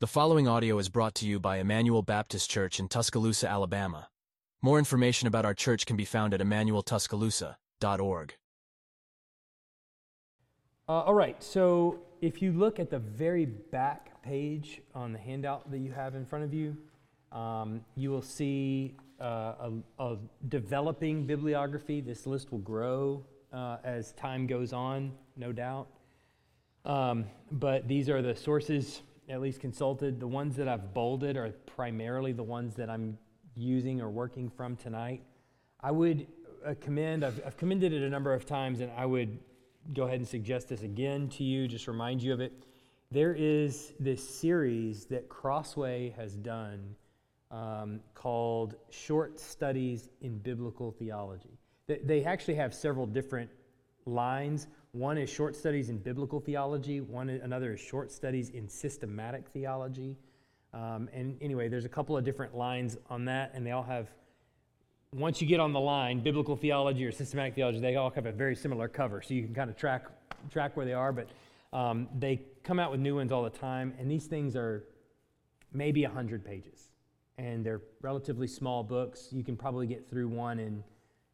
The following audio is brought to you by Emmanuel Baptist Church in Tuscaloosa, Alabama. More information about our church can be found at emmanueltuscaloosa.org. Uh, all right, so if you look at the very back page on the handout that you have in front of you, um, you will see uh, a, a developing bibliography. This list will grow uh, as time goes on, no doubt. Um, but these are the sources at least consulted. The ones that I've bolded are primarily the ones that I'm using or working from tonight. I would uh, commend, I've, I've commended it a number of times, and I would go ahead and suggest this again to you, just remind you of it. There is this series that Crossway has done um, called Short Studies in Biblical Theology. They, they actually have several different lines. One is short studies in biblical theology. One another is short studies in systematic theology. Um, and anyway, there's a couple of different lines on that, and they all have. Once you get on the line, biblical theology or systematic theology, they all have a very similar cover, so you can kind of track track where they are. But um, they come out with new ones all the time, and these things are maybe hundred pages, and they're relatively small books. You can probably get through one in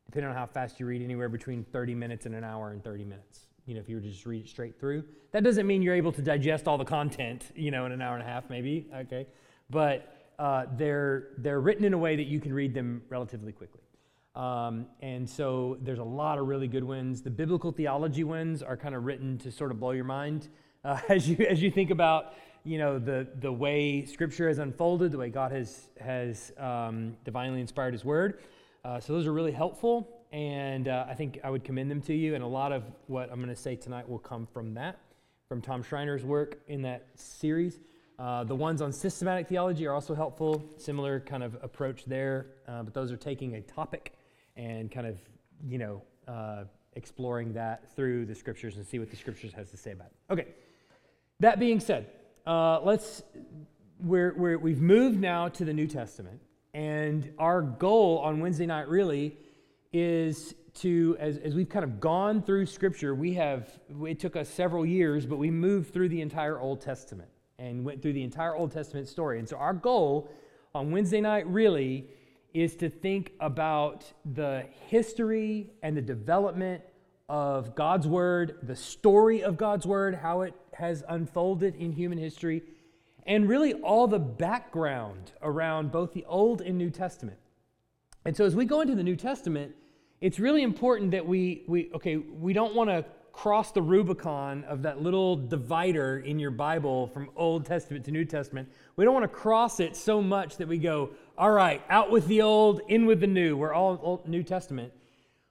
depending on how fast you read, anywhere between 30 minutes and an hour and 30 minutes. You know, if you were to just read it straight through. That doesn't mean you're able to digest all the content, you know, in an hour and a half, maybe, okay? But uh, they're, they're written in a way that you can read them relatively quickly. Um, and so there's a lot of really good ones. The biblical theology ones are kind of written to sort of blow your mind uh, as, you, as you think about you know the, the way scripture has unfolded the way god has, has um, divinely inspired his word uh, so those are really helpful, and uh, I think I would commend them to you. And a lot of what I'm going to say tonight will come from that, from Tom Schreiner's work in that series. Uh, the ones on systematic theology are also helpful, similar kind of approach there, uh, but those are taking a topic and kind of, you know, uh, exploring that through the scriptures and see what the scriptures has to say about it. Okay, that being said, uh, let's, we're, we're, we've moved now to the New Testament. And our goal on Wednesday night really is to, as, as we've kind of gone through Scripture, we have, it took us several years, but we moved through the entire Old Testament and went through the entire Old Testament story. And so our goal on Wednesday night really is to think about the history and the development of God's Word, the story of God's Word, how it has unfolded in human history and really all the background around both the Old and New Testament. And so as we go into the New Testament, it's really important that we, we okay, we don't want to cross the Rubicon of that little divider in your Bible from Old Testament to New Testament. We don't want to cross it so much that we go, all right, out with the old, in with the new. We're all Old, New Testament.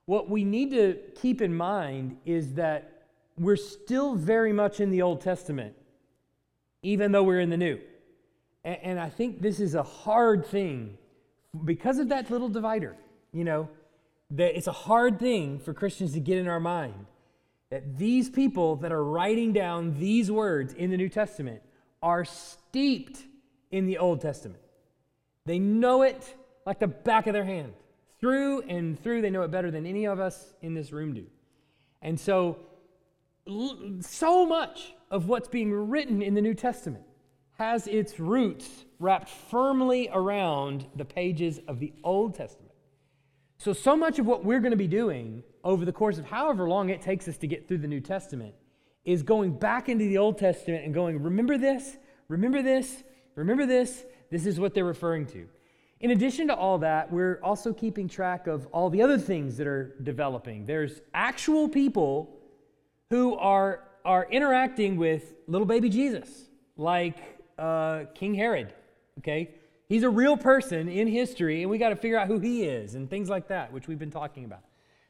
What we need to keep in mind is that we're still very much in the Old Testament even though we're in the new. And, and I think this is a hard thing because of that little divider, you know, that it's a hard thing for Christians to get in our mind that these people that are writing down these words in the New Testament are steeped in the Old Testament. They know it like the back of their hand. Through and through, they know it better than any of us in this room do. And so, so much of what's being written in the New Testament has its roots wrapped firmly around the pages of the Old Testament. So, so much of what we're going to be doing over the course of however long it takes us to get through the New Testament is going back into the Old Testament and going, remember this, remember this, remember this. This is what they're referring to. In addition to all that, we're also keeping track of all the other things that are developing. There's actual people who are are interacting with little baby Jesus, like uh, King Herod. Okay? He's a real person in history, and we got to figure out who he is and things like that, which we've been talking about.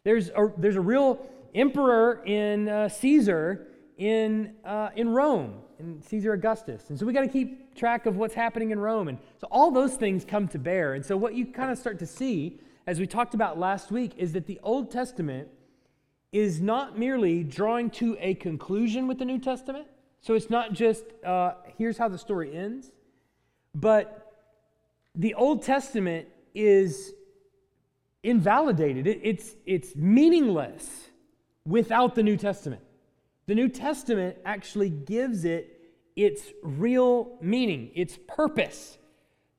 There's a, there's a real emperor in uh, Caesar in, uh, in Rome, in Caesar Augustus. And so we got to keep track of what's happening in Rome. And so all those things come to bear. And so what you kind of start to see, as we talked about last week, is that the Old Testament is not merely drawing to a conclusion with the New Testament. So it's not just, uh, here's how the story ends, but the Old Testament is invalidated. It, it's, it's meaningless without the New Testament. The New Testament actually gives it its real meaning, its purpose.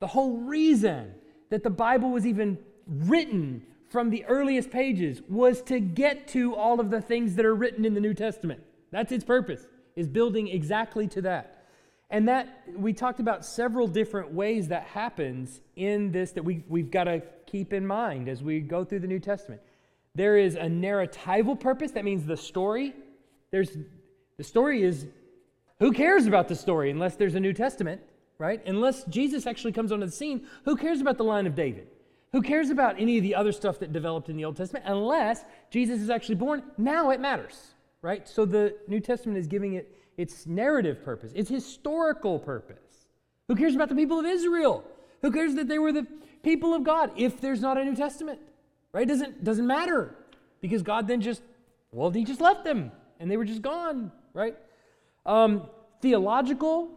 The whole reason that the Bible was even written from the earliest pages was to get to all of the things that are written in the New Testament. That's its purpose, is building exactly to that. And that we talked about several different ways that happens in this that we, we've got to keep in mind as we go through the New Testament. There is a narratival purpose, that means the story. There's the story is who cares about the story unless there's a New Testament, right? Unless Jesus actually comes onto the scene, who cares about the line of David? Who cares about any of the other stuff that developed in the Old Testament unless Jesus is actually born? Now it matters, right? So the New Testament is giving it its narrative purpose, its historical purpose. Who cares about the people of Israel? Who cares that they were the people of God if there's not a New Testament? Right? Doesn't doesn't matter because God then just well, he just left them and they were just gone, right? Um, theological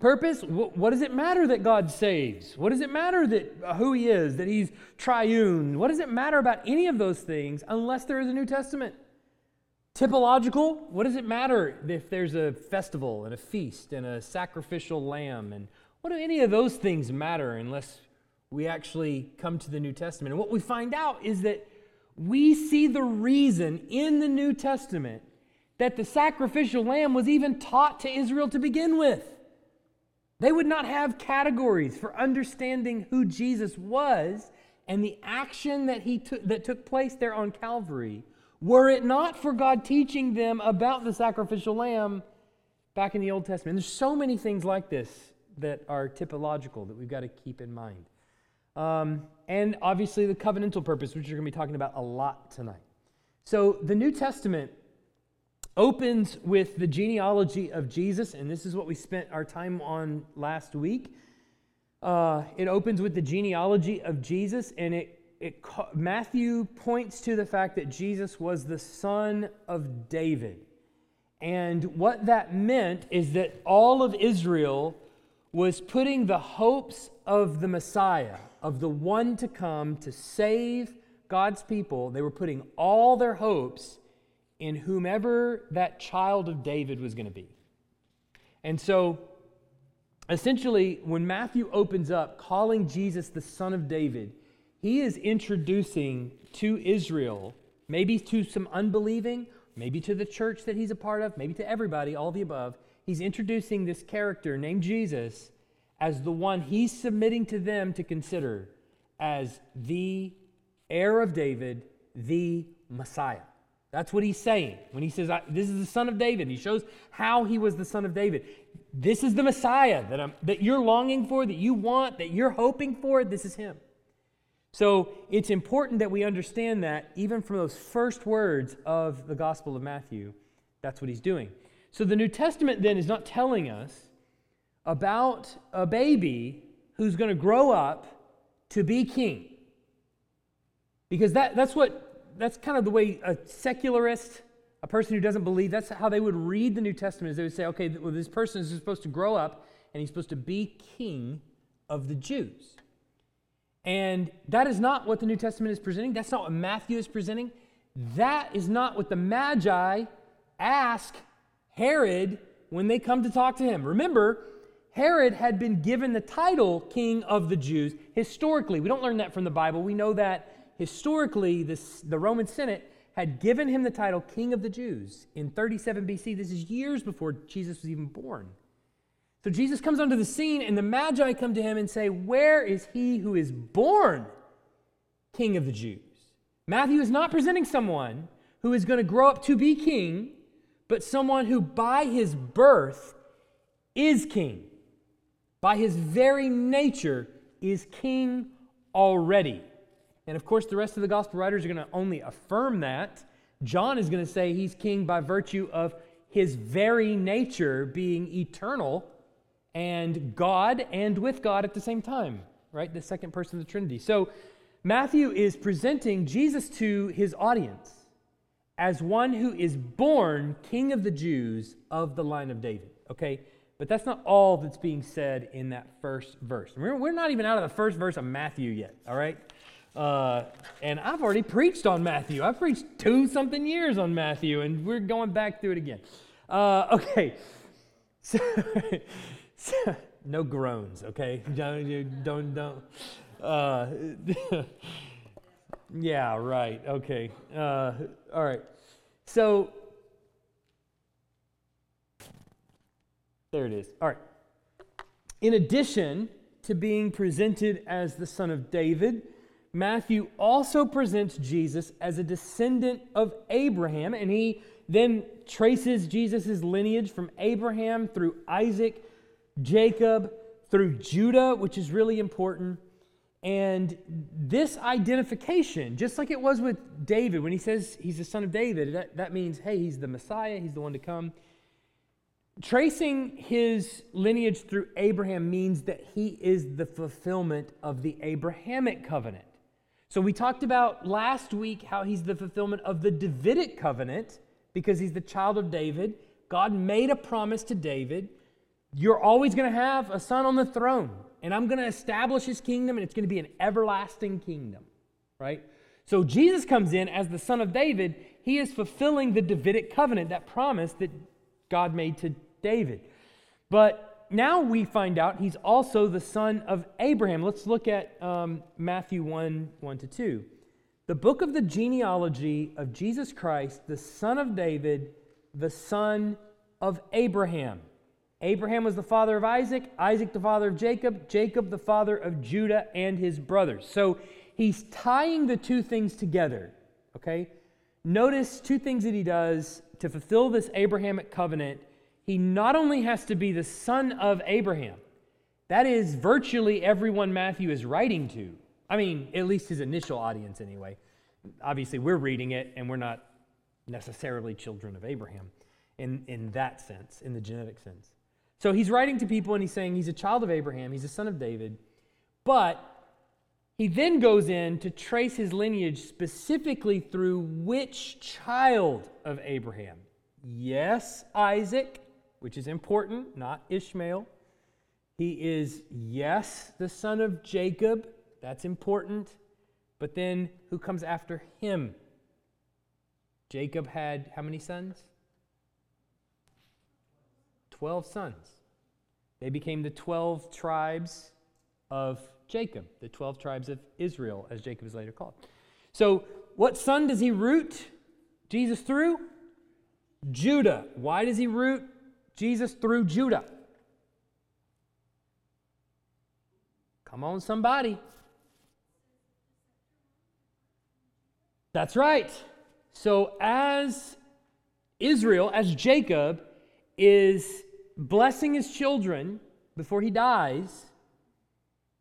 purpose. What, does it matter that God saves? What does it matter that uh, who He is, that He's triune? What does it matter about any of those things unless there is a New Testament? Typological. What does it matter if there's a festival and a feast and a sacrificial lamb? And what do any of those things matter unless we actually come to the New Testament? And what we find out is that we see the reason in the New Testament that the sacrificial lamb was even taught to Israel to begin with. They would not have categories for understanding who Jesus was and the action that, he took, that took place there on Calvary, were it not for God teaching them about the sacrificial lamb back in the Old Testament. There's so many things like this that are typological that we've got to keep in mind. Um, and obviously the covenantal purpose, which we're going to be talking about a lot tonight. So the New Testament opens with the genealogy of Jesus, and this is what we spent our time on last week. Uh, it opens with the genealogy of Jesus, and it, it Matthew points to the fact that Jesus was the son of David. And what that meant is that all of Israel was putting the hopes of the Messiah, of the one to come to save God's people, they were putting all their hopes in whomever that child of David was going to be. And so, essentially, when Matthew opens up calling Jesus the son of David, he is introducing to Israel, maybe to some unbelieving, maybe to the church that he's a part of, maybe to everybody, all the above. He's introducing this character named Jesus as the one he's submitting to them to consider as the heir of David, the Messiah. That's what he's saying when he says, This is the son of David. He shows how he was the son of David. This is the Messiah that, I'm, that you're longing for, that you want, that you're hoping for. This is him. So it's important that we understand that even from those first words of the Gospel of Matthew, that's what he's doing. So the New Testament then is not telling us about a baby who's going to grow up to be king. Because that, that's what that's kind of the way a secularist, a person who doesn't believe, that's how they would read the New Testament. Is they would say, okay, well, this person is supposed to grow up and he's supposed to be king of the Jews. And that is not what the New Testament is presenting. That's not what Matthew is presenting. That is not what the Magi ask Herod when they come to talk to him. Remember, Herod had been given the title king of the Jews historically. We don't learn that from the Bible. We know that historically, this, the Roman Senate had given him the title King of the Jews in 37 BC. This is years before Jesus was even born. So Jesus comes onto the scene, and the Magi come to him and say, Where is he who is born King of the Jews? Matthew is not presenting someone who is going to grow up to be king, but someone who by his birth is king. By his very nature is king already. And of course, the rest of the gospel writers are going to only affirm that. John is going to say he's king by virtue of his very nature being eternal and God and with God at the same time, right? The second person of the Trinity. So Matthew is presenting Jesus to his audience as one who is born king of the Jews of the line of David, okay? But that's not all that's being said in that first verse. we're not even out of the first verse of Matthew yet, all right? Uh, and I've already preached on Matthew. I've preached two something years on Matthew, and we're going back through it again. Uh, okay, So, so, no groans, okay? Don't, don't, don't. Uh, yeah, right, okay. Uh, all right. So, there it is. All right. In addition to being presented as the son of David, Matthew also presents Jesus as a descendant of Abraham, and he then traces Jesus' lineage from Abraham through Isaac, Jacob, through Judah, which is really important. And this identification, just like it was with David, when he says he's the son of David, that, that means, hey, he's the Messiah, he's the one to come. Tracing his lineage through Abraham means that he is the fulfillment of the Abrahamic covenant. So we talked about last week how he's the fulfillment of the Davidic covenant because he's the child of David. God made a promise to David you're always going to have a son on the throne, and I'm going to establish his kingdom, and it's going to be an everlasting kingdom, right? So Jesus comes in as the son of David. He is fulfilling the Davidic covenant, that promise that God made to David. But now we find out he's also the son of Abraham. Let's look at um, Matthew 1 1 to 2. The book of the genealogy of Jesus Christ, the son of David, the son of Abraham. Abraham was the father of Isaac, Isaac the father of Jacob, Jacob the father of Judah and his brothers. So he's tying the two things together, okay? Notice two things that he does to fulfill this Abrahamic covenant. He not only has to be the son of Abraham, that is virtually everyone Matthew is writing to. I mean, at least his initial audience, anyway. Obviously, we're reading it and we're not necessarily children of Abraham in, in that sense, in the genetic sense. So he's writing to people and he's saying he's a child of Abraham, he's a son of David, but he then goes in to trace his lineage specifically through which child of Abraham? Yes, Isaac, which is important, not Ishmael. He is, yes, the son of Jacob. That's important. But then who comes after him? Jacob had how many sons? 12 sons. They became the 12 tribes of Jacob, the 12 tribes of Israel, as Jacob is later called. So, what son does he root Jesus through? Judah. Why does he root Jesus through Judah? Come on, somebody. That's right. So, as Israel, as Jacob, is blessing his children before he dies,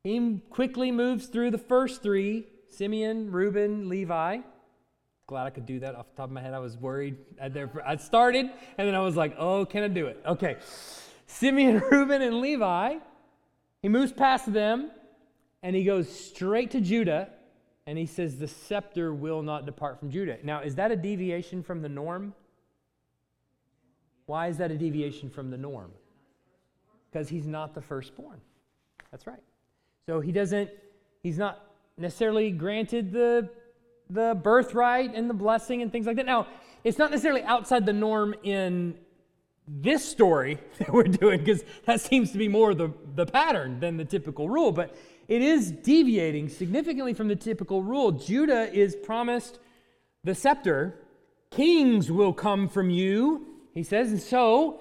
he quickly moves through the first three Simeon, Reuben, Levi. Glad I could do that off the top of my head. I was worried. I started, and then I was like, oh, can I do it? Okay. Simeon, Reuben, and Levi. He moves past them, and he goes straight to Judah, and he says, The scepter will not depart from Judah. Now, is that a deviation from the norm? Why is that a deviation from the norm? Because he's not the firstborn. That's right. So he doesn't, he's not necessarily granted the, the birthright and the blessing and things like that. Now, it's not necessarily outside the norm in this story that we're doing because that seems to be more the, the pattern than the typical rule, but it is deviating significantly from the typical rule. Judah is promised the scepter, kings will come from you, he says, and so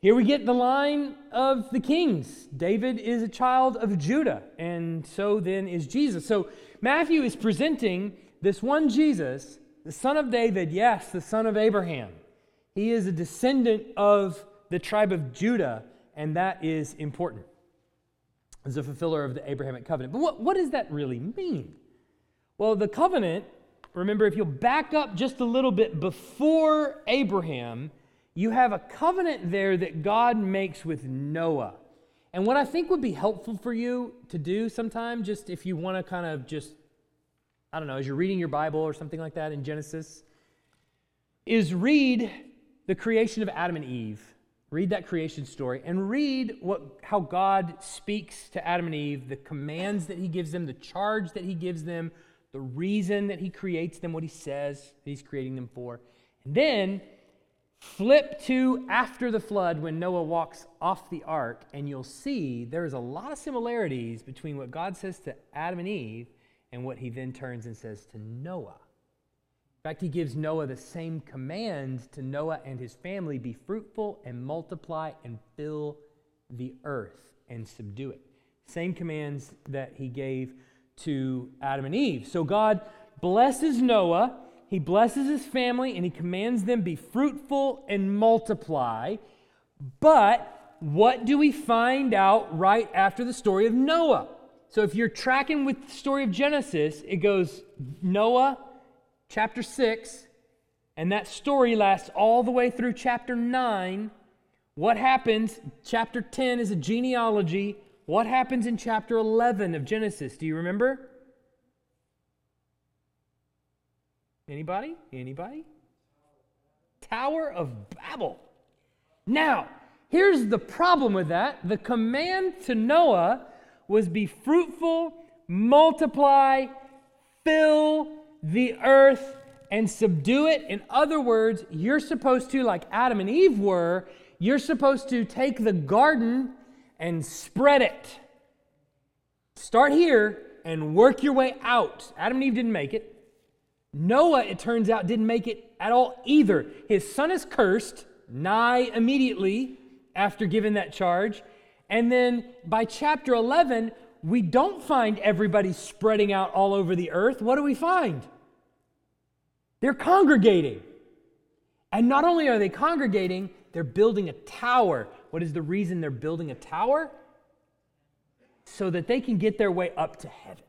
here we get the line of the kings. David is a child of Judah, and so then is Jesus. So Matthew is presenting this one Jesus, the son of David, yes, the son of Abraham. He is a descendant of the tribe of Judah, and that is important as a fulfiller of the Abrahamic covenant. But what, what does that really mean? Well, the covenant, remember, if you'll back up just a little bit before Abraham, you have a covenant there that God makes with Noah. And what I think would be helpful for you to do sometime, just if you want to kind of just, I don't know, as you're reading your Bible or something like that in Genesis, is read the creation of Adam and Eve. Read that creation story and read what, how God speaks to Adam and Eve, the commands that he gives them, the charge that he gives them, the reason that he creates them, what he says that he's creating them for. And then Flip to after the flood when Noah walks off the ark, and you'll see there's a lot of similarities between what God says to Adam and Eve and what he then turns and says to Noah. In fact, he gives Noah the same command to Noah and his family be fruitful and multiply and fill the earth and subdue it. Same commands that he gave to Adam and Eve. So God blesses Noah, he blesses his family, and he commands them be fruitful and multiply. But what do we find out right after the story of Noah? So if you're tracking with the story of Genesis, it goes Noah, chapter 6, and that story lasts all the way through chapter 9. What happens? Chapter 10 is a genealogy. What happens in chapter 11 of Genesis? Do you remember? Anybody? Anybody? Tower of Babel. Now, here's the problem with that. The command to Noah was be fruitful, multiply, fill the earth, and subdue it. In other words, you're supposed to, like Adam and Eve were, you're supposed to take the garden and spread it. Start here and work your way out. Adam and Eve didn't make it. Noah, it turns out, didn't make it at all either. His son is cursed nigh immediately after giving that charge. And then by chapter 11, we don't find everybody spreading out all over the earth. What do we find? They're congregating. And not only are they congregating, they're building a tower. What is the reason they're building a tower? So that they can get their way up to heaven.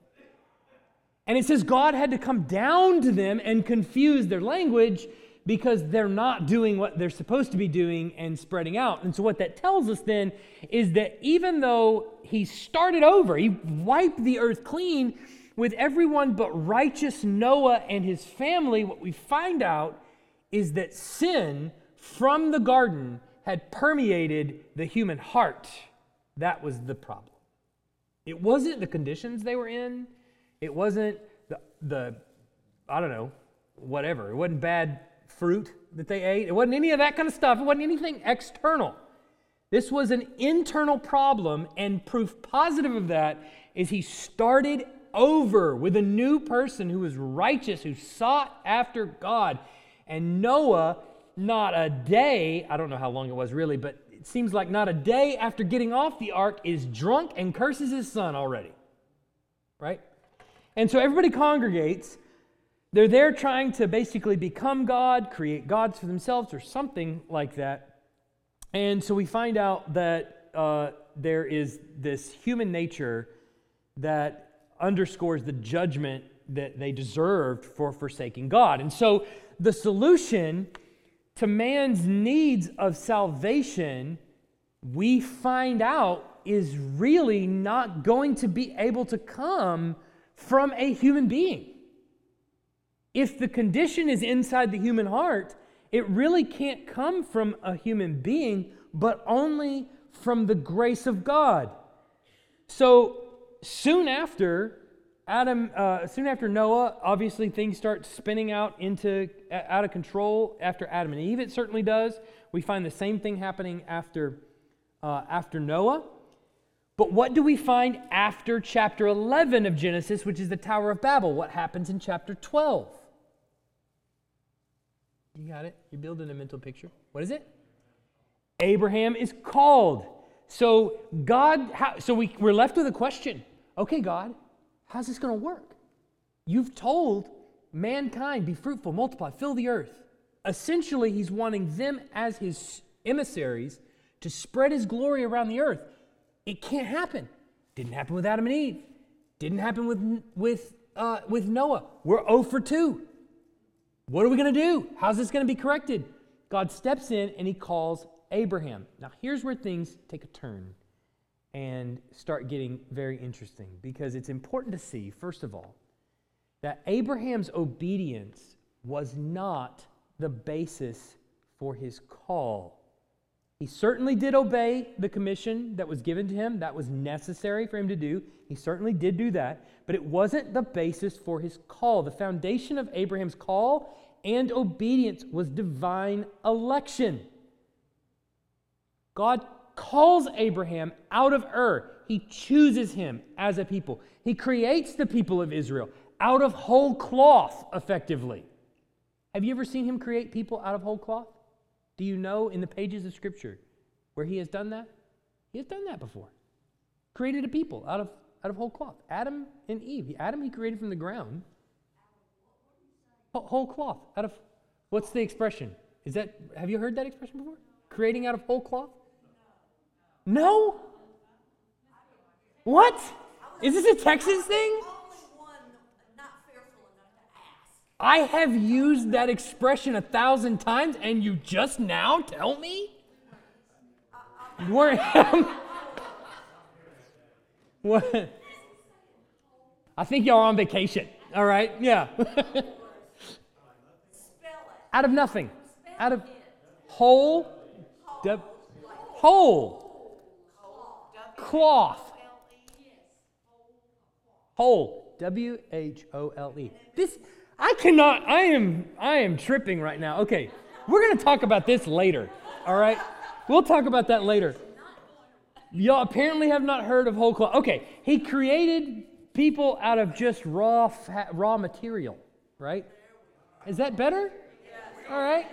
And it says God had to come down to them and confuse their language because they're not doing what they're supposed to be doing and spreading out. And so, what that tells us then is that even though he started over, he wiped the earth clean with everyone but righteous Noah and his family, what we find out is that sin from the garden had permeated the human heart. That was the problem. It wasn't the conditions they were in, it wasn't the, the I don't know, whatever. It wasn't bad fruit that they ate. It wasn't any of that kind of stuff. It wasn't anything external. This was an internal problem, and proof positive of that is he started over with a new person who was righteous, who sought after God. And Noah, not a day, I don't know how long it was really, but it seems like not a day after getting off the ark, is drunk and curses his son already. Right? And so everybody congregates. They're there trying to basically become God, create gods for themselves, or something like that. And so we find out that uh, there is this human nature that underscores the judgment that they deserved for forsaking God. And so the solution to man's needs of salvation, we find out, is really not going to be able to come from a human being. If the condition is inside the human heart, it really can't come from a human being, but only from the grace of God. So soon after Adam, uh, soon after Noah, obviously things start spinning out into out of control. After Adam and Eve, it certainly does. We find the same thing happening after uh, after Noah. But what do we find after chapter 11 of Genesis, which is the Tower of Babel? What happens in chapter 12? You got it? You're building a mental picture. What is it? Abraham is called. So God, how, so we, we're left with a question. Okay, God, how's this going to work? You've told mankind, be fruitful, multiply, fill the earth. Essentially, he's wanting them as his emissaries to spread his glory around the earth. It can't happen. Didn't happen with Adam and Eve. Didn't happen with, with, uh, with Noah. We're 0 for 2. What are we going to do? How's this going to be corrected? God steps in and he calls Abraham. Now, here's where things take a turn and start getting very interesting because it's important to see, first of all, that Abraham's obedience was not the basis for his call. He certainly did obey the commission that was given to him. That was necessary for him to do. He certainly did do that. But it wasn't the basis for his call. The foundation of Abraham's call and obedience was divine election. God calls Abraham out of Ur. He chooses him as a people. He creates the people of Israel out of whole cloth, effectively. Have you ever seen him create people out of whole cloth? Do you know in the pages of Scripture where he has done that? He has done that before. Created a people out of, out of whole cloth. Adam and Eve. Adam he created from the ground. Whole cloth. Out of, what's the expression? Is that, have you heard that expression before? Creating out of whole cloth? No? What? Is this a Texas thing? I have used that expression a thousand times, and you just now tell me? Where am What? I think y'all are on vacation. All right? Yeah. Out of nothing. Out of whole. whole. Cloth. Whole. W H O L E. This I cannot, I am, I am tripping right now. Okay, we're going to talk about this later, all right? We'll talk about that later. Y'all apparently have not heard of whole cloth. Okay, he created people out of just raw, fat, raw material, right? Is that better? All right.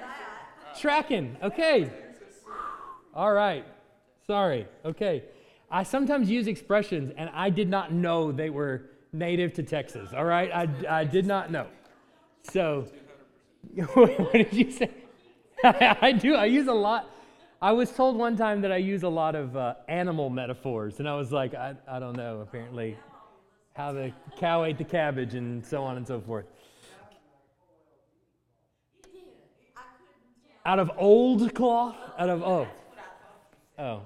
Tracking. Okay. All right. Sorry. Okay. I sometimes use expressions and I did not know they were native to Texas. All right. I, I did not know. So, what did you say? I do. I use a lot. I was told one time that I use a lot of uh, animal metaphors, and I was like, I, I don't know, apparently, how the cow ate the cabbage and so on and so forth. Out of old cloth? Out of, oh. Oh.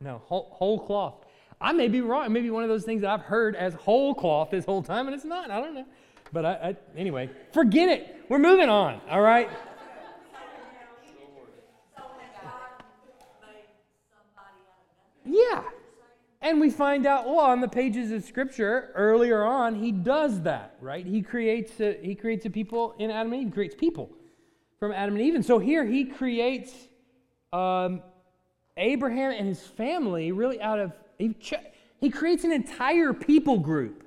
No, whole, whole cloth. I may be wrong. It may be one of those things that I've heard as whole cloth this whole time, and it's not. I don't know. But I, I, anyway, forget it. We're moving on, all right? Yeah. And we find out, well, on the pages of Scripture earlier on, he does that, right? He creates a, he creates a people in Adam and Eve. He creates people from Adam and Eve. And so here he creates um, Abraham and his family really out of, he, he creates an entire people group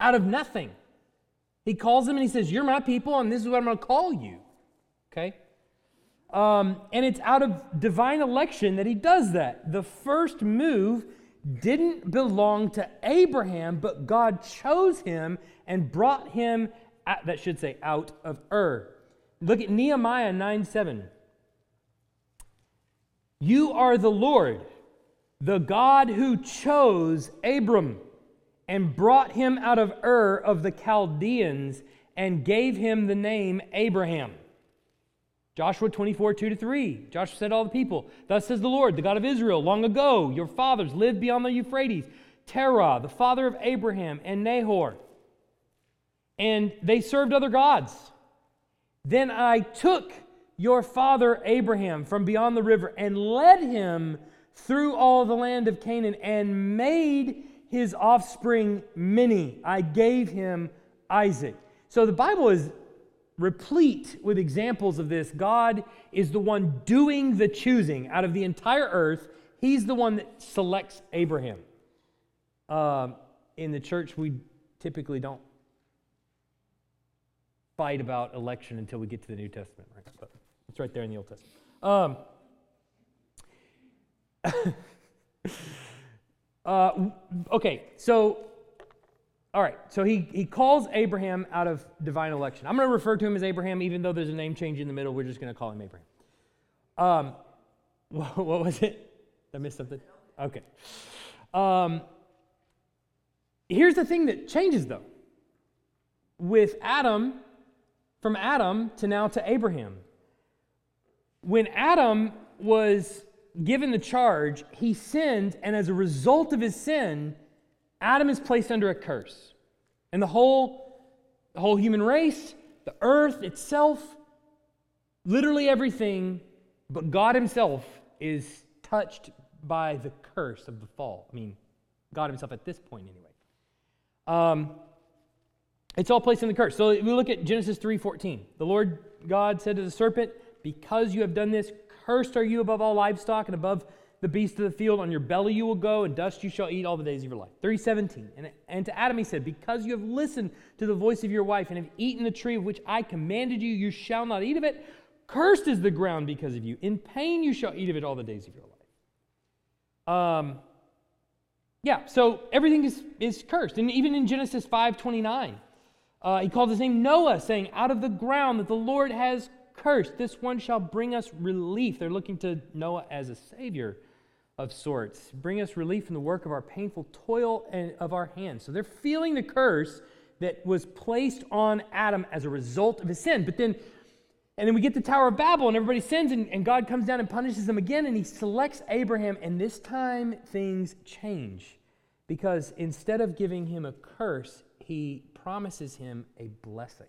out of nothing. He calls them and he says, You're my people, and this is what I'm going to call you. Okay? Um, and it's out of divine election that he does that. The first move didn't belong to Abraham, but God chose him and brought him, at, that should say, out of Ur. Look at Nehemiah 9 7. You are the Lord, the God who chose Abram and brought him out of Ur of the Chaldeans and gave him the name Abraham. Joshua 24, 2 to 3. Joshua said to all the people, Thus says the Lord, the God of Israel, long ago your fathers lived beyond the Euphrates, Terah, the father of Abraham, and Nahor. And they served other gods. Then I took your father Abraham from beyond the river and led him through all the land of Canaan and made his offspring many. I gave him Isaac. So the Bible is replete with examples of this. God is the one doing the choosing out of the entire earth. He's the one that selects Abraham. Uh, in the church, we typically don't fight about election until we get to the New Testament, right? But it's right there in the Old Testament. Um, Uh, okay, so, all right, so he, he calls Abraham out of divine election. I'm going to refer to him as Abraham, even though there's a name change in the middle. We're just going to call him Abraham. Um, what, what was it? I miss something? Okay. Um, here's the thing that changes, though. With Adam, from Adam to now to Abraham. When Adam was given the charge, he sinned, and as a result of his sin, Adam is placed under a curse. And the whole, the whole human race, the earth itself, literally everything, but God Himself is touched by the curse of the fall. I mean, God Himself at this point, anyway. Um, It's all placed in the curse. So we look at Genesis 3:14. The Lord God said to the serpent, "Because you have done this, cursed are you above all livestock and above the beasts of the field. On your belly you will go, and dust you shall eat all the days of your life." 3:17. And, and to Adam he said, "Because you have listened to the voice of your wife and have eaten the tree of which I commanded you, you shall not eat of it. Cursed is the ground because of you. In pain you shall eat of it all the days of your life." Um, yeah, so everything is, is cursed. And even in Genesis 5:29, uh, he called his name Noah, saying, Out of the ground that the Lord has cursed, this one shall bring us relief. They're looking to Noah as a savior of sorts, bring us relief from the work of our painful toil and of our hands. So they're feeling the curse that was placed on Adam as a result of his sin. But then, and then we get the Tower of Babel, and everybody sins, and, and God comes down and punishes them again, and he selects Abraham, and this time things change. Because instead of giving him a curse, he promises him a blessing.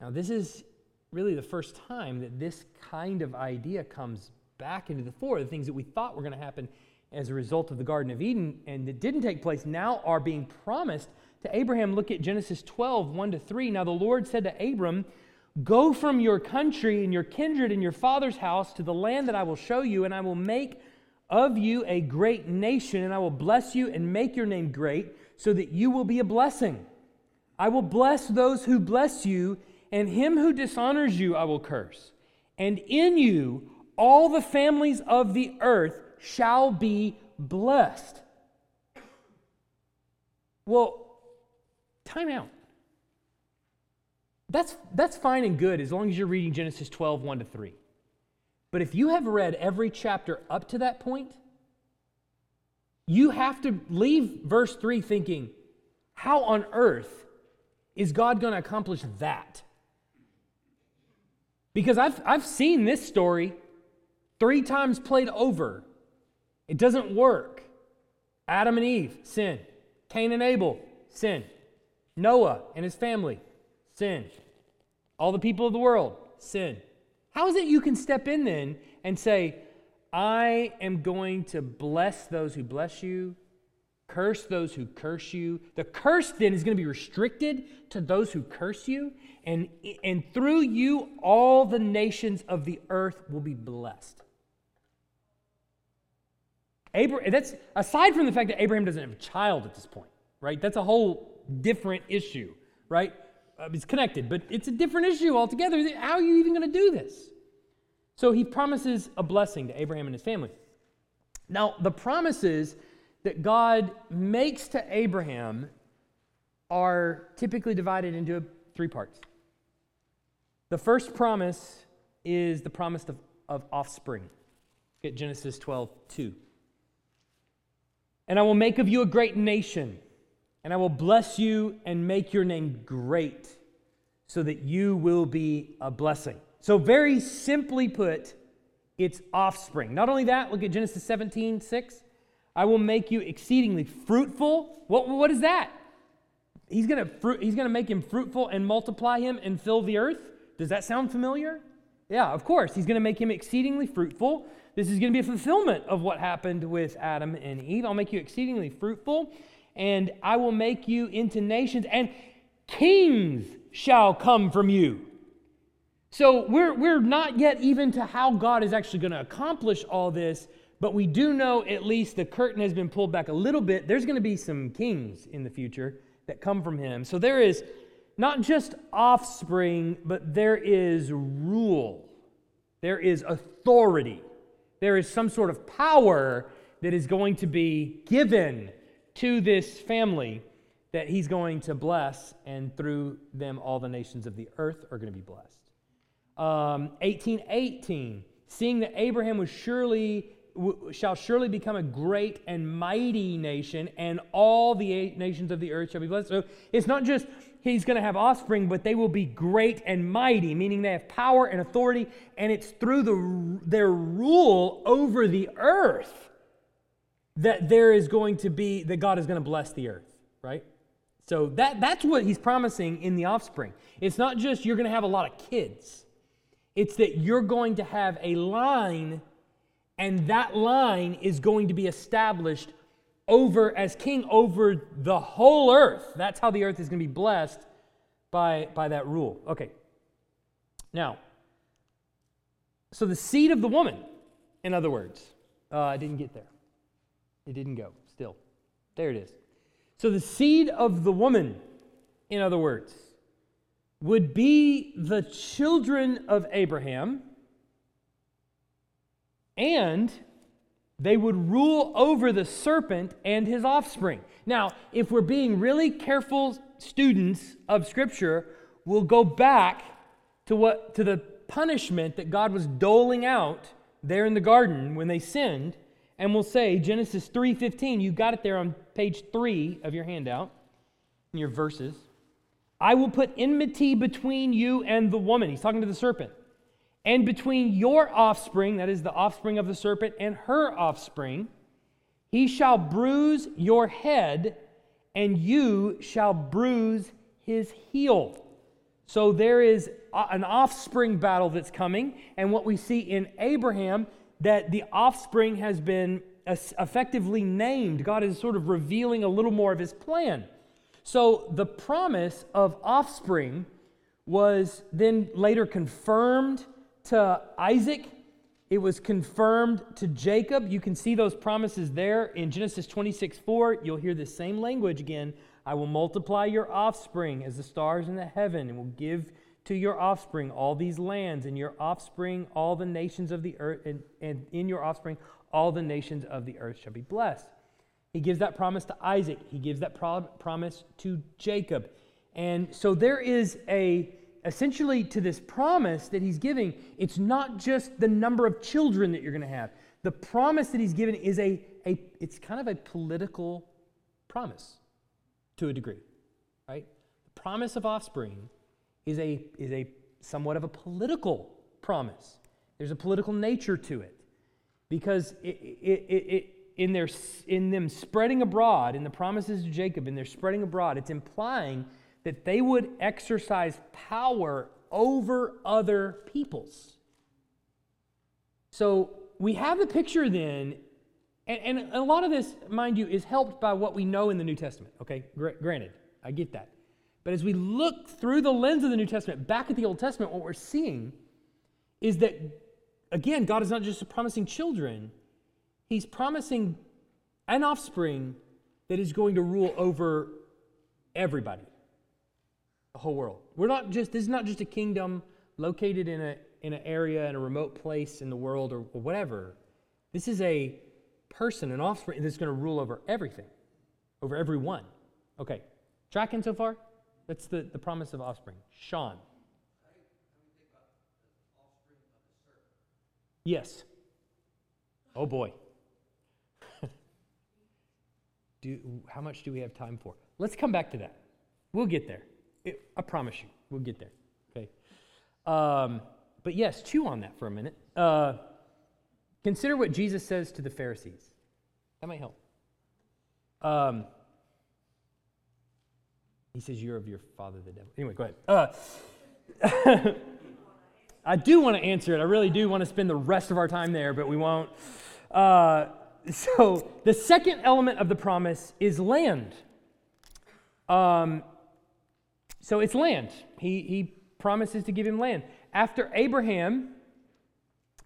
Now, this is really the first time that this kind of idea comes back into the fore. The things that we thought were going to happen as a result of the Garden of Eden and that didn't take place now are being promised to Abraham. Look at Genesis 12, 1 to 3. Now, the Lord said to Abram, Go from your country and your kindred and your father's house to the land that I will show you, and I will make of you a great nation, and I will bless you and make your name great so that you will be a blessing. I will bless those who bless you, and him who dishonors you I will curse. And in you all the families of the earth shall be blessed. Well, time out. That's, that's fine and good as long as you're reading Genesis 12, 1 to 3. But if you have read every chapter up to that point, you have to leave verse 3 thinking, how on earth is God going to accomplish that? Because I've, I've seen this story three times played over. It doesn't work. Adam and Eve, sin. Cain and Abel, sin. Noah and his family, sin. All the people of the world, sin. How is it you can step in then and say, I am going to bless those who bless you, curse those who curse you. The curse then is going to be restricted to those who curse you, and, and through you, all the nations of the earth will be blessed. Abraham, that's aside from the fact that Abraham doesn't have a child at this point, right? That's a whole different issue, right? Uh, it's connected, but it's a different issue altogether. How are you even going to do this? So he promises a blessing to Abraham and his family. Now, the promises that God makes to Abraham are typically divided into three parts. The first promise is the promise of, of offspring. Get Genesis 12, 2. And I will make of you a great nation, and I will bless you and make your name great, so that you will be a blessing. So, very simply put, it's offspring. Not only that, look at Genesis 17, 6. I will make you exceedingly fruitful. What, what is that? He's going to he's to make him fruitful and multiply him and fill the earth. Does that sound familiar? Yeah, of course. He's going to make him exceedingly fruitful. This is going to be a fulfillment of what happened with Adam and Eve. I'll make you exceedingly fruitful, and I will make you into nations, and kings shall come from you. So we're, we're not yet even to how God is actually going to accomplish all this, but we do know at least the curtain has been pulled back a little bit. There's going to be some kings in the future that come from him. So there is not just offspring, but there is rule, there is authority, there is some sort of power that is going to be given to this family that he's going to bless, and through them, all the nations of the earth are going to be blessed um, 1818, seeing that Abraham was surely shall surely become a great and mighty nation, and all the nations of the earth shall be blessed. So it's not just he's going to have offspring, but they will be great and mighty, meaning they have power and authority, and it's through the, their rule over the earth that there is going to be, that God is going to bless the earth, right? So that, that's what he's promising in the offspring. It's not just you're going to have a lot of kids. It's that you're going to have a line, and that line is going to be established over as king over the whole earth. That's how the earth is going to be blessed by, by that rule. Okay. Now, so the seed of the woman, in other words, uh, I didn't get there. It didn't go still. There it is. So the seed of the woman, in other words, would be the children of Abraham, and they would rule over the serpent and his offspring. Now, if we're being really careful students of Scripture, we'll go back to what to the punishment that God was doling out there in the garden when they sinned, and we'll say Genesis 3:15. You got it there on page three of your handout, in your verses. I will put enmity between you and the woman. He's talking to the serpent. And between your offspring, that is the offspring of the serpent, and her offspring, he shall bruise your head, and you shall bruise his heel. So there is an offspring battle that's coming, and what we see in Abraham, that the offspring has been effectively named. God is sort of revealing a little more of his plan. So the promise of offspring was then later confirmed to Isaac. It was confirmed to Jacob. You can see those promises there in Genesis 26 4. You'll hear the same language again. I will multiply your offspring as the stars in the heaven, and will give to your offspring all these lands, and your offspring all the nations of the earth, and, and in your offspring all the nations of the earth shall be blessed. He gives that promise to Isaac. He gives that pro- promise to Jacob. And so there is a essentially to this promise that he's giving, it's not just the number of children that you're going to have. The promise that he's given is a, a it's kind of a political promise to a degree. Right? The promise of offspring is a is a somewhat of a political promise. There's a political nature to it. Because it, it, it, it in, their, in them spreading abroad, in the promises to Jacob, in their spreading abroad, it's implying that they would exercise power over other peoples. So we have the picture then, and, and, a lot of this, mind you, is helped by what we know in the New Testament, okay? Gr- granted, I get that. But as we look through the lens of the New Testament, back at the Old Testament, what we're seeing is that, again, God is not just promising children, He's promising an offspring that is going to rule over everybody, the whole world. We're not just, this is not just a kingdom located in, a, in an area, in a remote place in the world or, or whatever. This is a person, an offspring that's going to rule over everything, over everyone. Okay, tracking so far? That's the, the promise of offspring. Sean. Yes. Oh boy. do, how much do we have time for? Let's come back to that. We'll get there. It, I promise you, we'll get there. Okay. Um, but yes, chew on that for a minute. Uh, consider what Jesus says to the Pharisees. That might help. Um, he says, You're of your father, the devil. Anyway, go ahead. Uh, I do want to answer it. I really do want to spend the rest of our time there, but we won't. Uh, so the second element of the promise is land. Um, so it's land. He, he promises to give him land. After Abraham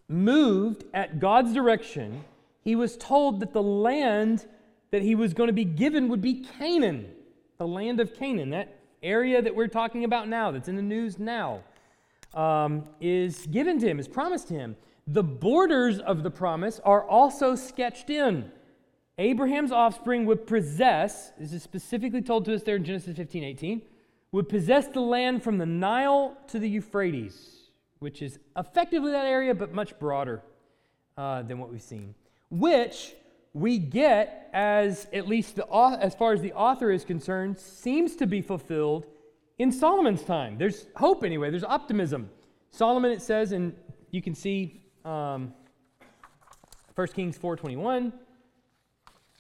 moved at God's direction, he was told that the land that he was going to be given would be Canaan, the land of Canaan, that area that we're talking about now, that's in the news now, um, is given to him, is promised to him. The borders of the promise are also sketched in. Abraham's offspring would possess, this is specifically told to us there in Genesis 15 18, would possess the land from the Nile to the Euphrates, which is effectively that area, but much broader uh, than what we've seen, which we get as, at least the, as far as the author is concerned, seems to be fulfilled in Solomon's time. There's hope anyway, there's optimism. Solomon, it says, and you can see um, 1 Kings 4:21.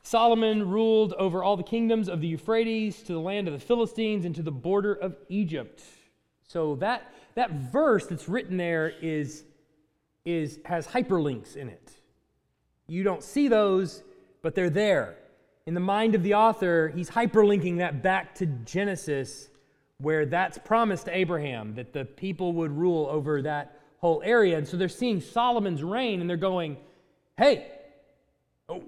Solomon ruled over all the kingdoms of the Euphrates to the land of the Philistines and to the border of Egypt. So that, that verse that's written there is, is, has hyperlinks in it. You don't see those, but they're there. in the mind of the author, he's hyperlinking that back to Genesis, where that's promised to Abraham that the people would rule over that whole area. And so they're seeing Solomon's reign and they're going, hey, oh,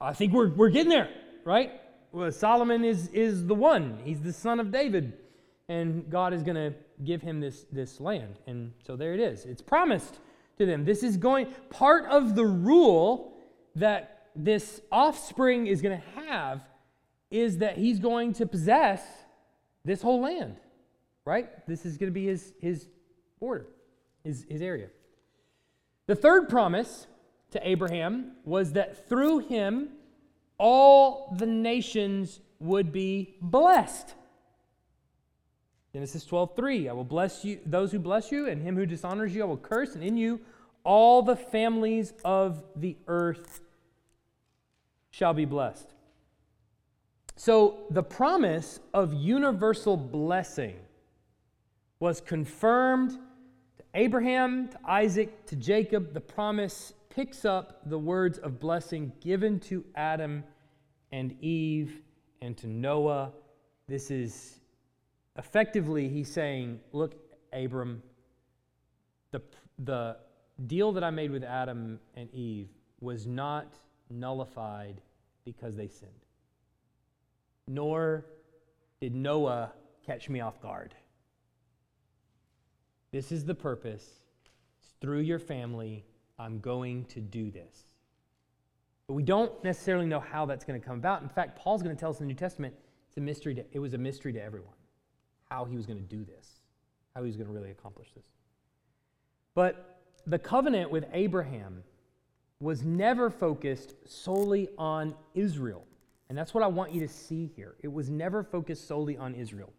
I think we're, we're getting there, right? Well, Solomon is, is the one, he's the son of David. And God is going to give him this, this land. And so there it is. It's promised to them. This is going, part of the rule that this offspring is going to have is that he's going to possess this whole land, right? This is going to be his, his border, his, his area. The third promise to Abraham was that through him, all the nations would be blessed. Genesis 12, 3. I will bless you, those who bless you, and him who dishonors you, I will curse, and in you all the families of the earth shall be blessed. So the promise of universal blessing was confirmed to Abraham, to Isaac, to Jacob. The promise picks up the words of blessing given to Adam and Eve and to Noah. This is effectively, he's saying, Look, Abram, the, the deal that I made with Adam and Eve was not nullified because they sinned, nor did Noah catch me off guard. This is the purpose. It's through your family, I'm going to do this. But we don't necessarily know how that's going to come about. In fact, Paul's going to tell us in the New Testament it's a mystery to, it was a mystery to everyone how he was going to do this, how he was going to really accomplish this. But the covenant with Abraham was never focused solely on Israel. And that's what I want you to see here. It was never focused solely on Israel.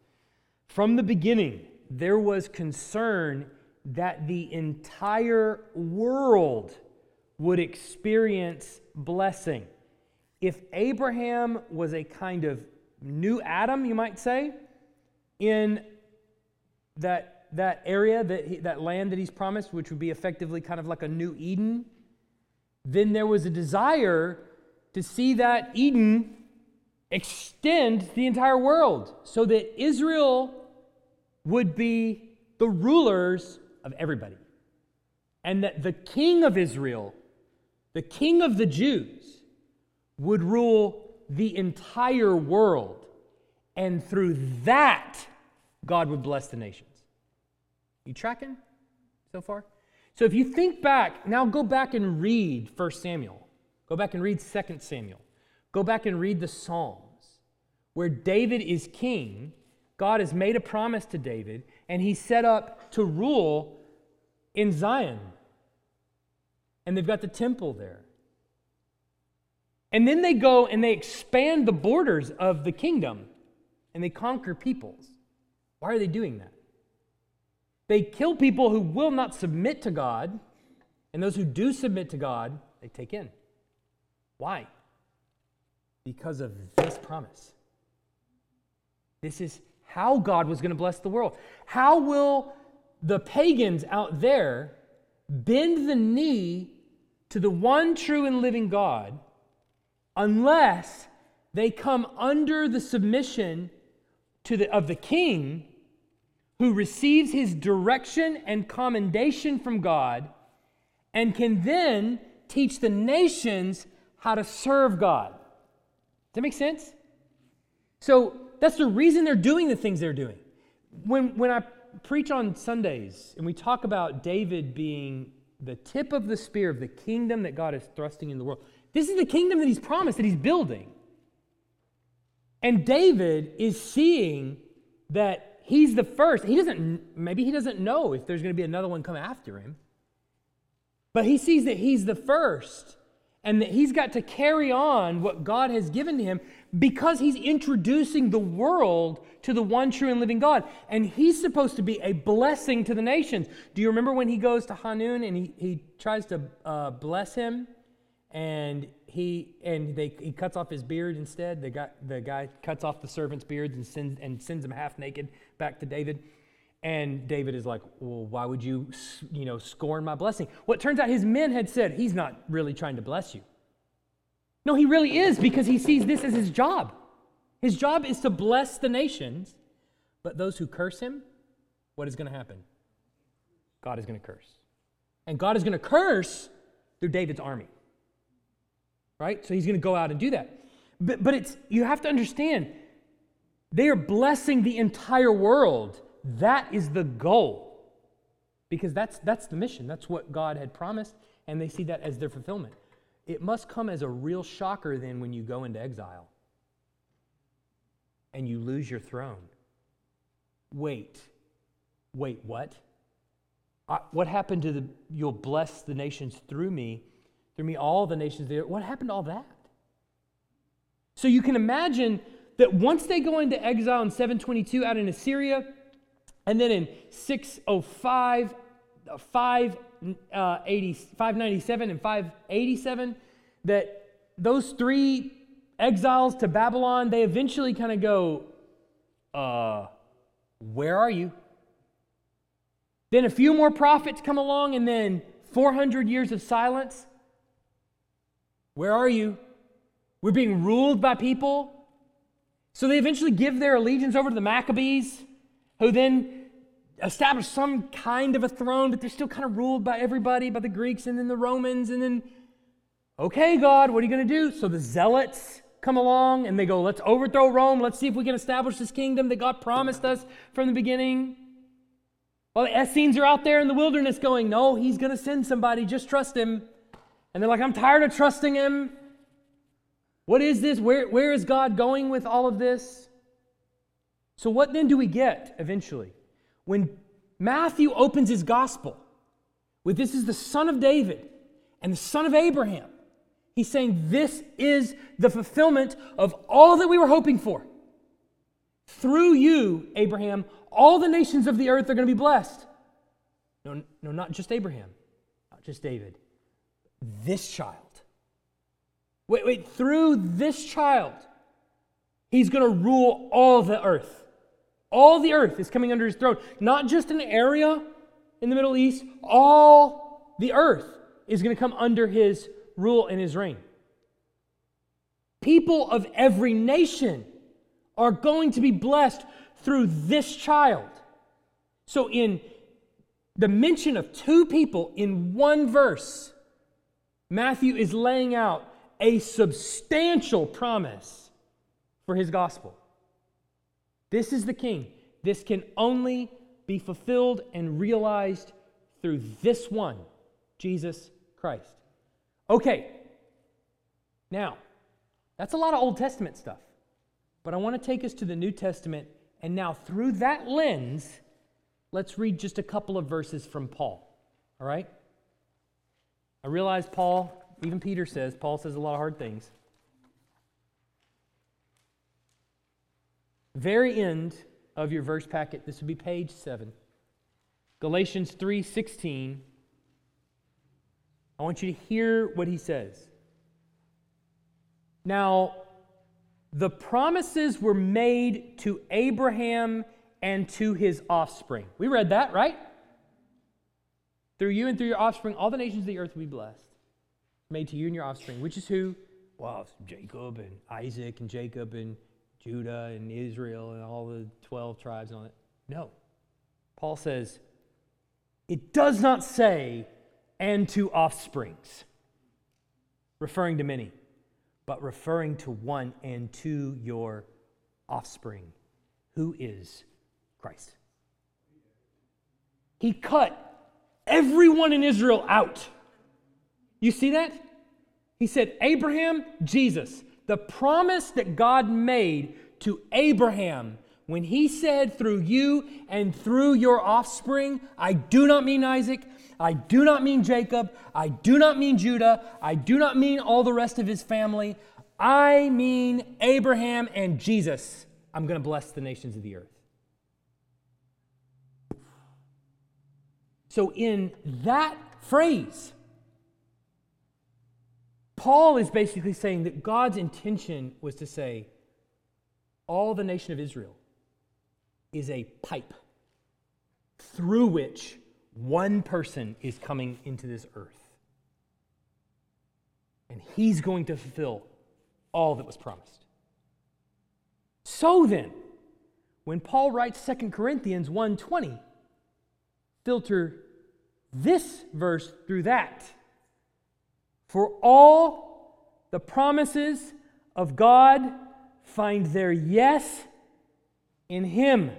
From the beginning, there was concern that the entire world would experience blessing. If Abraham was a kind of new Adam, you might say, in that, that area, that, he, that land that he's promised, which would be effectively kind of like a new Eden, then there was a desire to see that Eden extend the entire world so that Israel would be the rulers of everybody. And that the king of Israel, the king of the Jews, would rule the entire world. And through that, God would bless the nations. You tracking so far? So if you think back, now go back and read 1 Samuel. Go back and read 2 Samuel. Go back and read the Psalms. Where David is king, God has made a promise to David, and he's set up to rule in Zion. And they've got the temple there. And then they go and they expand the borders of the kingdom and they conquer peoples. Why are they doing that? They kill people who will not submit to God, and those who do submit to God, they take in. Why? Because of this promise. This is how God was going to bless the world. How will the pagans out there bend the knee to the one true and living God unless they come under the submission to the, of the king who receives his direction and commendation from God and can then teach the nations how to serve God. Does that make sense? So that's the reason they're doing the things they're doing. When, when I preach on Sundays and we talk about David being the tip of the spear of the kingdom that God is thrusting in the world, this is the kingdom that he's promised, that he's building. And David is seeing that he's the first. He doesn't, maybe he doesn't know if there's going to be another one come after him. But he sees that he's the first and that he's got to carry on what God has given to him because he's introducing the world to the one true and living God. And he's supposed to be a blessing to the nations. Do you remember when he goes to Hanun and he, he tries to uh, bless him? And he and they he cuts off his beard instead. The guy the guy cuts off the servant's beards and sends and sends him half naked back to David. And David is like, "Well, why would you, you know, scorn my blessing?" What well, turns out his men had said, "He's not really trying to bless you. No, he really is because he sees this as his job. His job is to bless the nations, but those who curse him, what is going to happen? God is going to curse. And God is going to curse through David's army. Right? So he's going to go out and do that. But, but it's you have to understand they are blessing the entire world. That is the goal. Because that's that's the mission. That's what God had promised and they see that as their fulfillment. It must come as a real shocker then when you go into exile and you lose your throne. Wait. Wait, what? I, what happened to the you'll bless the nations through me, through me all the nations there? What happened to all that? So you can imagine that once they go into exile in 722 out in Assyria, and then in 605, 580, 597 and 587, that those three exiles to Babylon, they eventually kind of go, uh, where are you? Then a few more prophets come along, and then 400 years of silence. Where are you? We're being ruled by people. So they eventually give their allegiance over to the Maccabees, who then establish some kind of a throne, but they're still kind of ruled by everybody, by the Greeks and then the Romans. And then, okay, God, what are you going to do? So the Zealots come along and they go, let's overthrow Rome. Let's see if we can establish this kingdom that God promised us from the beginning. While the Essenes are out there in the wilderness going, no, he's going to send somebody, just trust him. And they're like, I'm tired of trusting him. What is this? Where, where is God going with all of this? So, what then do we get eventually? When Matthew opens his gospel with this is the son of David and the son of Abraham, he's saying this is the fulfillment of all that we were hoping for. Through you, Abraham, all the nations of the earth are going to be blessed. No, no, not just Abraham, not just David, this child. Wait, wait, through this child, he's going to rule all the earth. All the earth is coming under his throne. Not just an area in the Middle East, all the earth is going to come under his rule and his reign. People of every nation are going to be blessed through this child. So, in the mention of two people in one verse, Matthew is laying out a substantial promise for his gospel. This is the king. This can only be fulfilled and realized through this one, Jesus Christ. Okay, now, that's a lot of Old Testament stuff. But I want to take us to the New Testament, and now through that lens, let's read just a couple of verses from Paul. All right? I realize Paul, even Peter says, Paul says a lot of hard things. Very end of your verse packet, this would be page 7. Galatians 3:16. I want you to hear what he says. Now, the promises were made to Abraham and to his offspring. We read that, right? Through you and through your offspring, all the nations of the earth will be blessed. Made to you and your offspring, which is who? Well, Jacob and Isaac and Jacob and Judah and Israel and all the 12 tribes on it. No. Paul says, it does not say, and to offsprings, referring to many, but referring to one and to your offspring, who is Christ. He cut everyone in Israel out. You see that? He said, Abraham, Jesus the promise that God made to Abraham when he said, Through you and through your offspring, I do not mean Isaac, I do not mean Jacob, I do not mean Judah, I do not mean all the rest of his family, I mean Abraham and Jesus. I'm going to bless the nations of the earth. So, in that phrase, Paul is basically saying that God's intention was to say, all the nation of Israel is a pipe through which one person is coming into this earth. And he's going to fulfill all that was promised. So then, when Paul writes 2 Corinthians 1:20, filter this verse through that. For all the promises of God find their yes in him.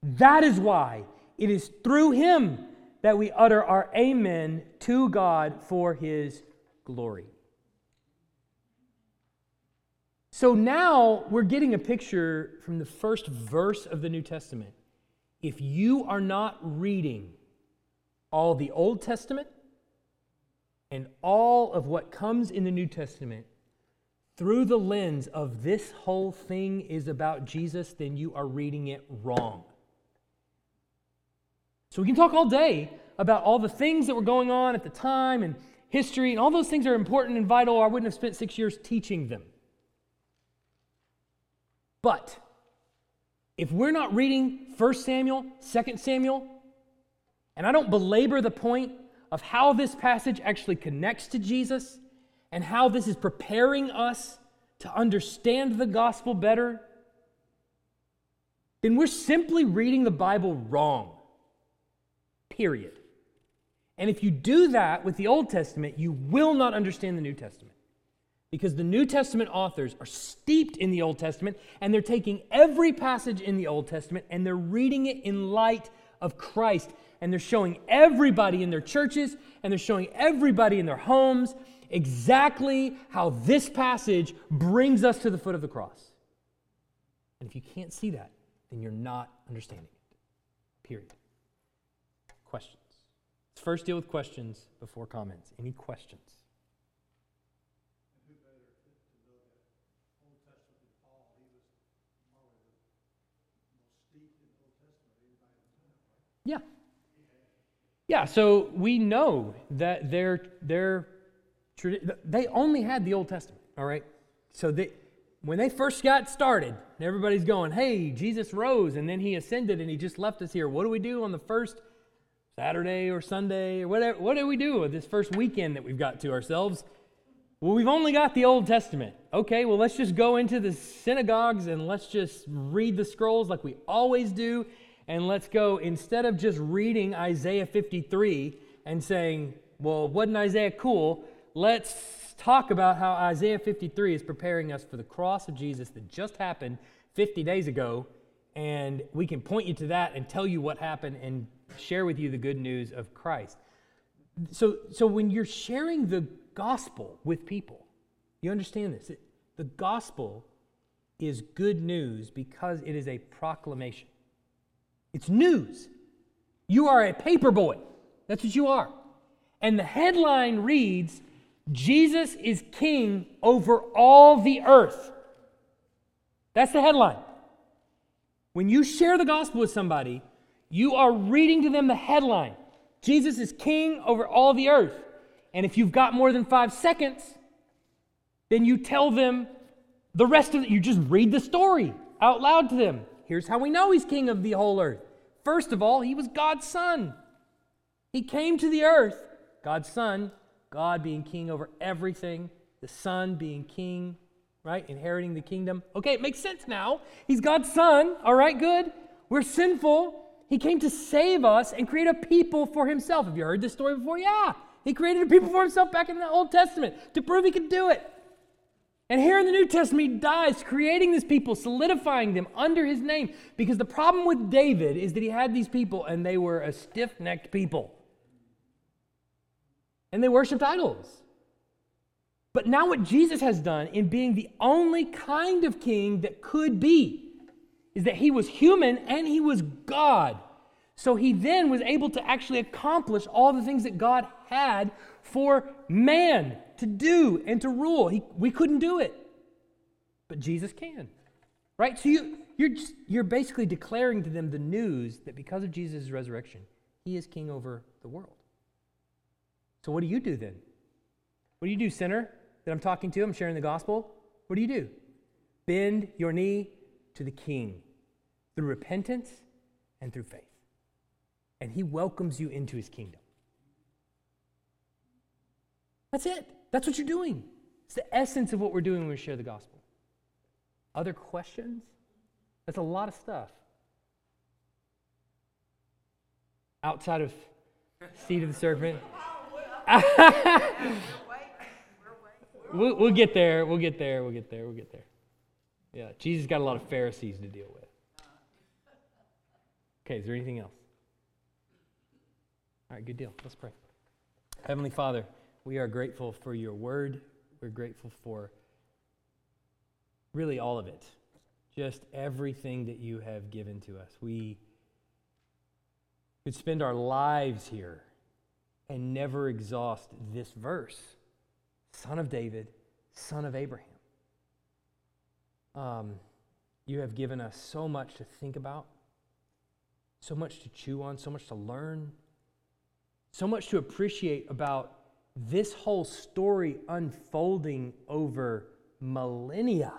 That is why it is through him that we utter our amen to God for his glory. So now we're getting a picture from the first verse of the New Testament. If you are not reading all the Old Testament and all of what comes in the New Testament through the lens of this whole thing is about Jesus, then you are reading it wrong. So we can talk all day about all the things that were going on at the time and history, and all those things are important and vital, or I wouldn't have spent six years teaching them. But if we're not reading 1 Samuel, 2 Samuel, and I don't belabor the point of how this passage actually connects to Jesus and how this is preparing us to understand the gospel better, then we're simply reading the Bible wrong. Period. And if you do that with the Old Testament, you will not understand the New Testament. Because the New Testament authors are steeped in the Old Testament and they're taking every passage in the Old Testament and they're reading it in light of Christ. And they're showing everybody in their churches and they're showing everybody in their homes exactly how this passage brings us to the foot of the cross. And if you can't see that, then you're not understanding it. Period. Questions? Let's first deal with questions before comments. Any questions? Yeah. Yeah, so we know that they're, they're, they only had the Old Testament, all right? So they, when they first got started, everybody's going, hey, Jesus rose and then he ascended and he just left us here. What do we do on the first Saturday or Sunday or whatever? What do we do with this first weekend that we've got to ourselves? Well, we've only got the Old Testament. Okay, well, let's just go into the synagogues and let's just read the scrolls like we always do and let's go, instead of just reading Isaiah 53 and saying, well, wasn't Isaiah cool? Let's talk about how Isaiah 53 is preparing us for the cross of Jesus that just happened 50 days ago. And we can point you to that and tell you what happened and share with you the good news of Christ. So, so when you're sharing the gospel with people, you understand this. The gospel is good news because it is a proclamation. It's news. You are a paper boy. That's what you are. And the headline reads Jesus is king over all the earth. That's the headline. When you share the gospel with somebody, you are reading to them the headline Jesus is king over all the earth. And if you've got more than five seconds, then you tell them the rest of it. You just read the story out loud to them. Here's how we know he's king of the whole earth. First of all, he was God's son. He came to the earth, God's son, God being king over everything, the son being king, right? Inheriting the kingdom. Okay, it makes sense now. He's God's son. All right, good. We're sinful. He came to save us and create a people for himself. Have you heard this story before? Yeah. He created a people for himself back in the Old Testament to prove he could do it. And here in the New Testament, he dies, creating these people, solidifying them under his name. Because the problem with David is that he had these people and they were a stiff necked people. And they worshiped idols. But now, what Jesus has done in being the only kind of king that could be is that he was human and he was God. So he then was able to actually accomplish all the things that God had for man to do and to rule. He, we couldn't do it, but Jesus can. Right? So you, you're, just, you're basically declaring to them the news that because of Jesus' resurrection, he is king over the world. So what do you do then? What do you do, sinner that I'm talking to? I'm sharing the gospel. What do you do? Bend your knee to the king through repentance and through faith. And he welcomes you into his kingdom. That's it. That's what you're doing. It's the essence of what we're doing when we share the gospel. Other questions? That's a lot of stuff. Outside of seed of the serpent. we'll, we'll get there. We'll get there. We'll get there. We'll get there. Yeah, Jesus got a lot of Pharisees to deal with. Okay, is there anything else? All right, good deal. Let's pray. Heavenly Father, we are grateful for your word. We're grateful for really all of it, just everything that you have given to us. We could spend our lives here and never exhaust this verse Son of David, Son of Abraham. Um, you have given us so much to think about, so much to chew on, so much to learn, so much to appreciate about this whole story unfolding over millennia.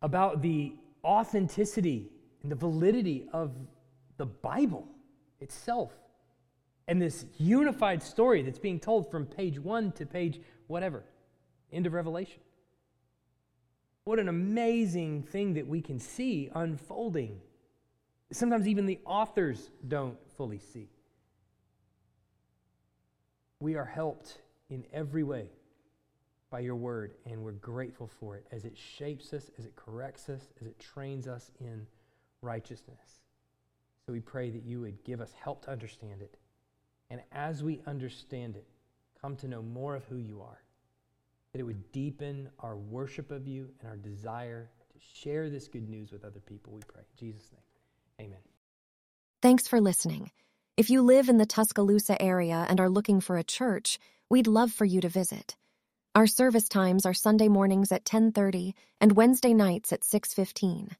About the authenticity and the validity of the Bible itself and this unified story that's being told from page one to page whatever, end of Revelation. What an amazing thing that we can see unfolding. Sometimes even the authors don't fully see. We are helped in every way by your word, and we're grateful for it as it shapes us, as it corrects us, as it trains us in righteousness. So we pray that you would give us help to understand it. And as we understand it, come to know more of who you are. That it would deepen our worship of you and our desire to share this good news with other people, we pray. In Jesus' name, amen. Thanks for listening. If you live in the Tuscaloosa area and are looking for a church, we'd love for you to visit. Our service times are Sunday mornings at 10:30 and Wednesday nights at 6:15.